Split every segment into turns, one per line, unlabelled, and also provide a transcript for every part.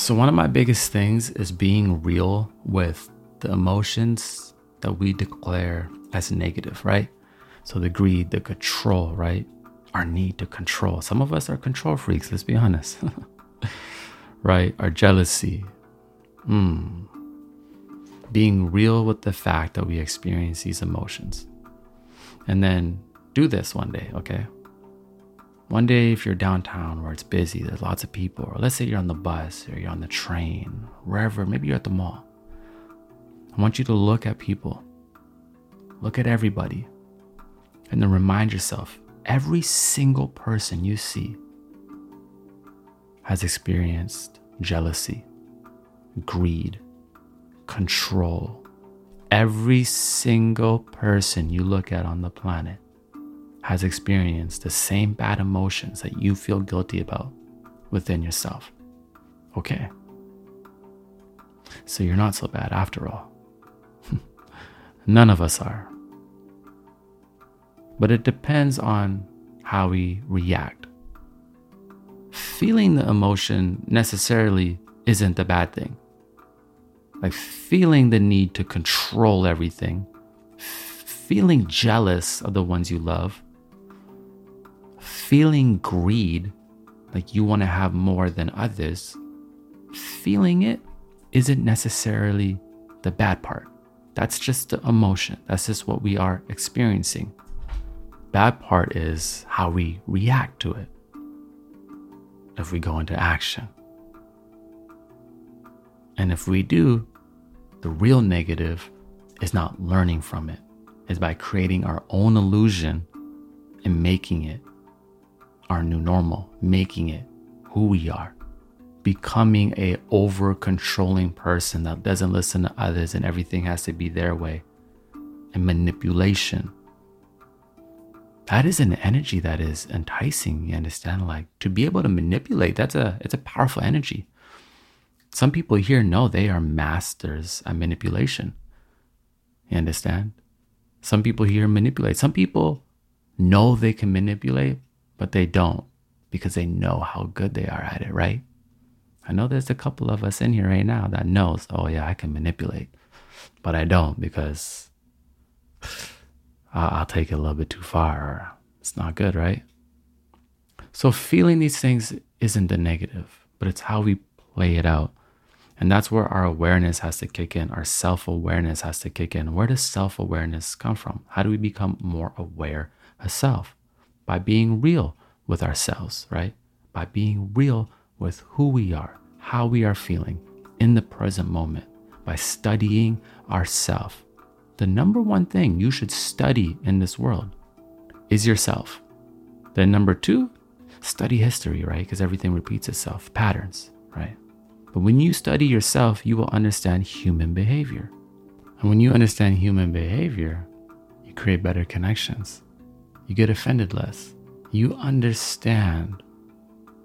So, one of my biggest things is being real with the emotions that we declare as negative, right? So, the greed, the control, right? Our need to control. Some of us are control freaks, let's be honest, right? Our jealousy. Hmm. Being real with the fact that we experience these emotions. And then do this one day, okay? One day, if you're downtown where it's busy, there's lots of people, or let's say you're on the bus or you're on the train, wherever, maybe you're at the mall. I want you to look at people, look at everybody, and then remind yourself every single person you see has experienced jealousy, greed, control. Every single person you look at on the planet has experienced the same bad emotions that you feel guilty about within yourself. Okay. So you're not so bad after all. None of us are. But it depends on how we react. Feeling the emotion necessarily isn't a bad thing. Like feeling the need to control everything, feeling jealous of the ones you love, feeling greed, like you want to have more than others, feeling it isn't necessarily the bad part. That's just the emotion. That's just what we are experiencing. Bad part is how we react to it. If we go into action. And if we do, the real negative is not learning from it, is by creating our own illusion and making it our new normal, making it who we are, becoming a over controlling person that doesn't listen to others and everything has to be their way, and manipulation. That is an energy that is enticing, you understand? Like to be able to manipulate, that's a it's a powerful energy. Some people here know they are masters at manipulation. You understand? Some people here manipulate. Some people know they can manipulate, but they don't because they know how good they are at it, right? I know there's a couple of us in here right now that knows, oh yeah, I can manipulate, but I don't because I'll take it a little bit too far. It's not good, right? So feeling these things isn't the negative, but it's how we play it out. And that's where our awareness has to kick in. Our self awareness has to kick in. Where does self awareness come from? How do we become more aware of self? By being real with ourselves, right? By being real with who we are, how we are feeling in the present moment, by studying ourself. The number one thing you should study in this world is yourself. Then, number two, study history, right? Because everything repeats itself, patterns, right? But when you study yourself, you will understand human behavior. And when you understand human behavior, you create better connections you get offended less. You understand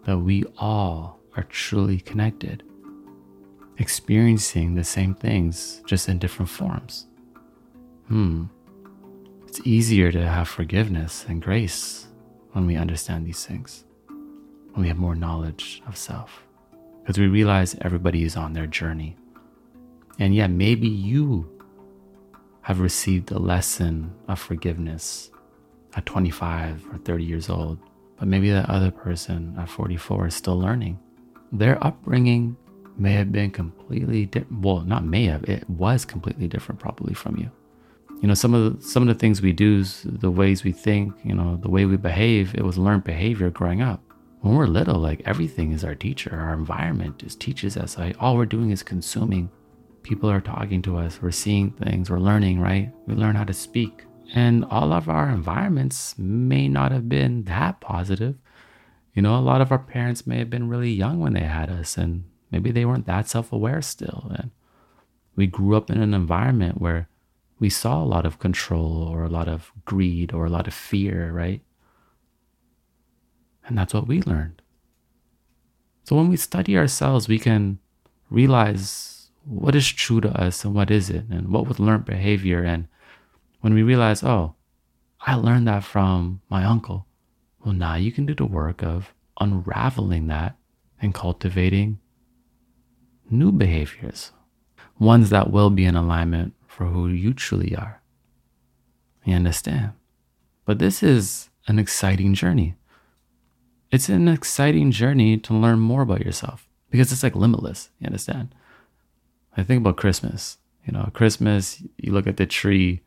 that we all are truly connected, experiencing the same things just in different forms. Hmm. It's easier to have forgiveness and grace when we understand these things, when we have more knowledge of self, because we realize everybody is on their journey. And yeah, maybe you have received a lesson of forgiveness at 25 or 30 years old, but maybe that other person at 44 is still learning. Their upbringing may have been completely different. Well, not may have, it was completely different probably from you. You know, some of the, some of the things we do, the ways we think, you know, the way we behave, it was learned behavior growing up. When we're little, like everything is our teacher. Our environment just teaches us. Like all we're doing is consuming. People are talking to us. We're seeing things. We're learning, right? We learn how to speak. And all of our environments may not have been that positive. You know, a lot of our parents may have been really young when they had us, and maybe they weren't that self aware still. And we grew up in an environment where we saw a lot of control or a lot of greed or a lot of fear, right? And that's what we learned. So when we study ourselves, we can realize what is true to us and what isn't, and what was learned behavior and when we realize, oh, I learned that from my uncle. Well, now you can do the work of unraveling that and cultivating new behaviors, ones that will be in alignment for who you truly are. You understand? But this is an exciting journey. It's an exciting journey to learn more about yourself because it's like limitless. You understand? I think about Christmas. You know, Christmas, you look at the tree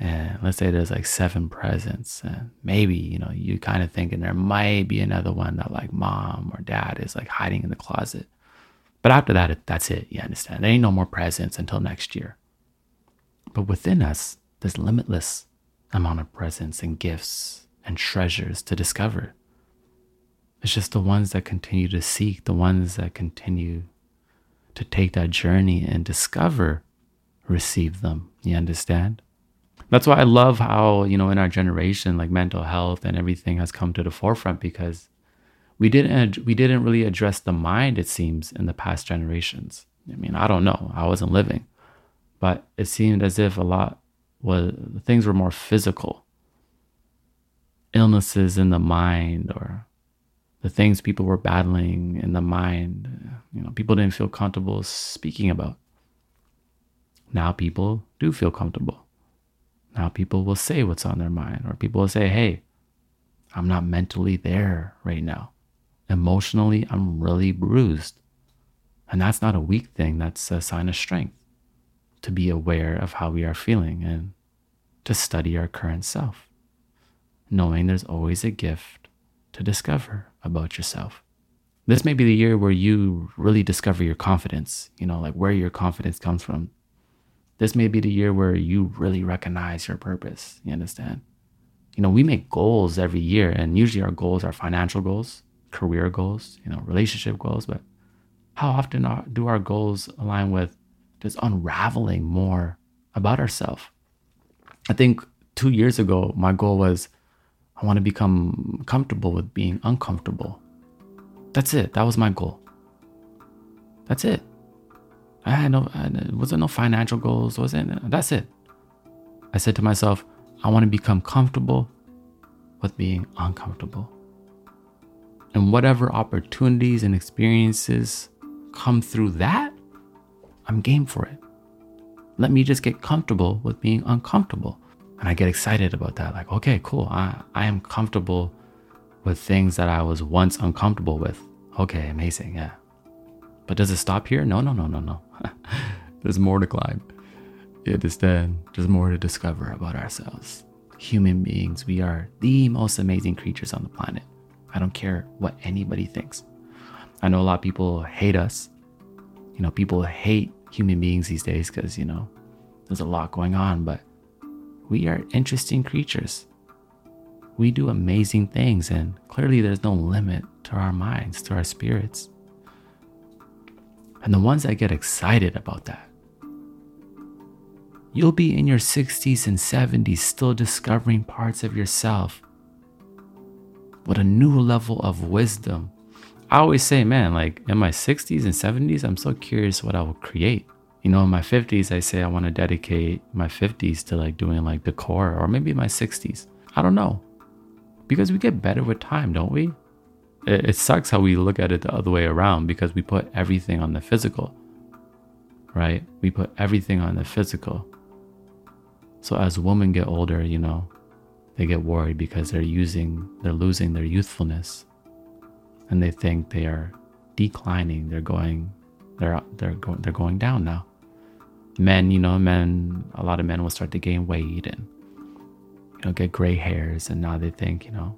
and let's say there's like seven presents and maybe you know you kind of thinking there might be another one that like mom or dad is like hiding in the closet. But after that that's it you understand? There ain't no more presents until next year. But within us there's limitless amount of presents and gifts and treasures to discover. It's just the ones that continue to seek the ones that continue to take that journey and discover receive them you understand that's why I love how, you know, in our generation, like mental health and everything has come to the forefront because we didn't we didn't really address the mind, it seems, in the past generations. I mean, I don't know. I wasn't living. But it seemed as if a lot was things were more physical. Illnesses in the mind or the things people were battling in the mind, you know, people didn't feel comfortable speaking about. Now people do feel comfortable. Now people will say what's on their mind, or people will say, hey, I'm not mentally there right now. Emotionally, I'm really bruised. And that's not a weak thing, that's a sign of strength to be aware of how we are feeling and to study our current self, knowing there's always a gift to discover about yourself. This may be the year where you really discover your confidence, you know, like where your confidence comes from, this may be the year where you really recognize your purpose. You understand? You know, we make goals every year, and usually our goals are financial goals, career goals, you know, relationship goals. But how often are, do our goals align with just unraveling more about ourselves? I think two years ago, my goal was I want to become comfortable with being uncomfortable. That's it. That was my goal. That's it. I had no, I, wasn't no financial goals, Was it? that's it. I said to myself, I want to become comfortable with being uncomfortable. And whatever opportunities and experiences come through that, I'm game for it. Let me just get comfortable with being uncomfortable. And I get excited about that. Like, okay, cool. I, I am comfortable with things that I was once uncomfortable with. Okay, amazing. Yeah. But does it stop here? No, no, no, no, no. There's more to climb. You understand? There's more to discover about ourselves. Human beings, we are the most amazing creatures on the planet. I don't care what anybody thinks. I know a lot of people hate us. You know, people hate human beings these days because, you know, there's a lot going on, but we are interesting creatures. We do amazing things, and clearly there's no limit to our minds, to our spirits and the ones that get excited about that. You'll be in your 60s and 70s still discovering parts of yourself with a new level of wisdom. I always say, man, like in my 60s and 70s, I'm so curious what I will create. You know, in my 50s, I say I want to dedicate my 50s to like doing like decor or maybe my 60s. I don't know. Because we get better with time, don't we? It, it sucks how we look at it the other way around because we put everything on the physical, right? We put everything on the physical. So as women get older, you know, they get worried because they're using, they're losing their youthfulness, and they think they are declining. They're going, they're they're going, they're going down now. Men, you know, men, a lot of men will start to gain weight and you know get gray hairs, and now they think, you know,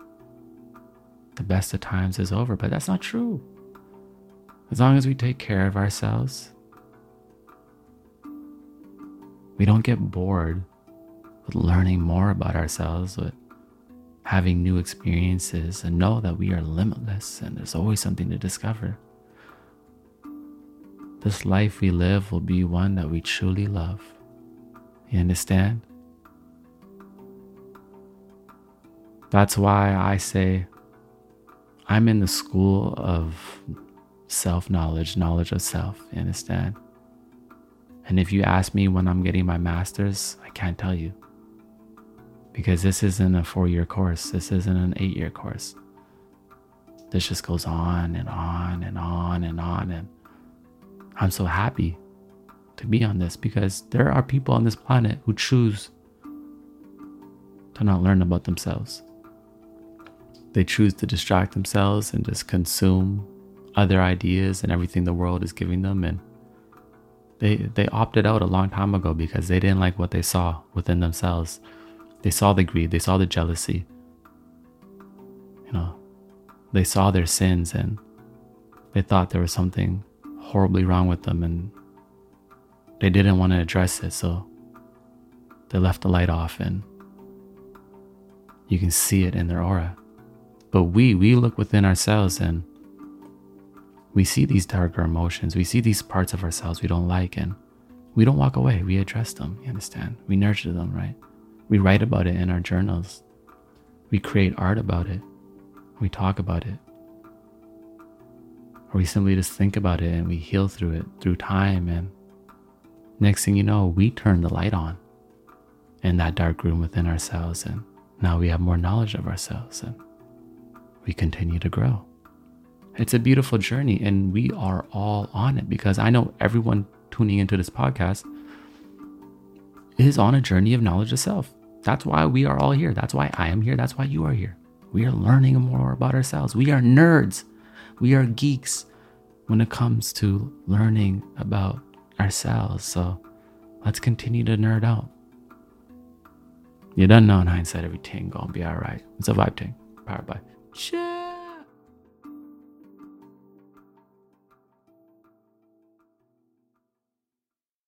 the best of times is over, but that's not true. As long as we take care of ourselves, we don't get bored with learning more about ourselves, with having new experiences, and know that we are limitless and there's always something to discover. This life we live will be one that we truly love. You understand? That's why I say I'm in the school of self knowledge, knowledge of self, you understand? And if you ask me when I'm getting my master's, I can't tell you. Because this isn't a four year course, this isn't an eight year course. This just goes on and on and on and on. And I'm so happy to be on this because there are people on this planet who choose to not learn about themselves. They choose to distract themselves and just consume other ideas and everything the world is giving them and they they opted out a long time ago because they didn't like what they saw within themselves. They saw the greed, they saw the jealousy. You know, they saw their sins and they thought there was something horribly wrong with them and they didn't want to address it, so they left the light off and you can see it in their aura. But we, we look within ourselves and we see these darker emotions, we see these parts of ourselves we don't like, and we don't walk away. We address them, you understand? We nurture them, right? We write about it in our journals. We create art about it. We talk about it. Or we simply just think about it and we heal through it through time. And next thing you know, we turn the light on in that dark room within ourselves. And now we have more knowledge of ourselves and we continue to grow. It's a beautiful journey, and we are all on it because I know everyone tuning into this podcast is on a journey of knowledge of self. That's why we are all here. That's why I am here. That's why you are here. We are learning more about ourselves. We are nerds. We are geeks when it comes to learning about ourselves. So let's continue to nerd out. You don't know in hindsight everything gonna be alright. It's a vibe thing. Powered by 这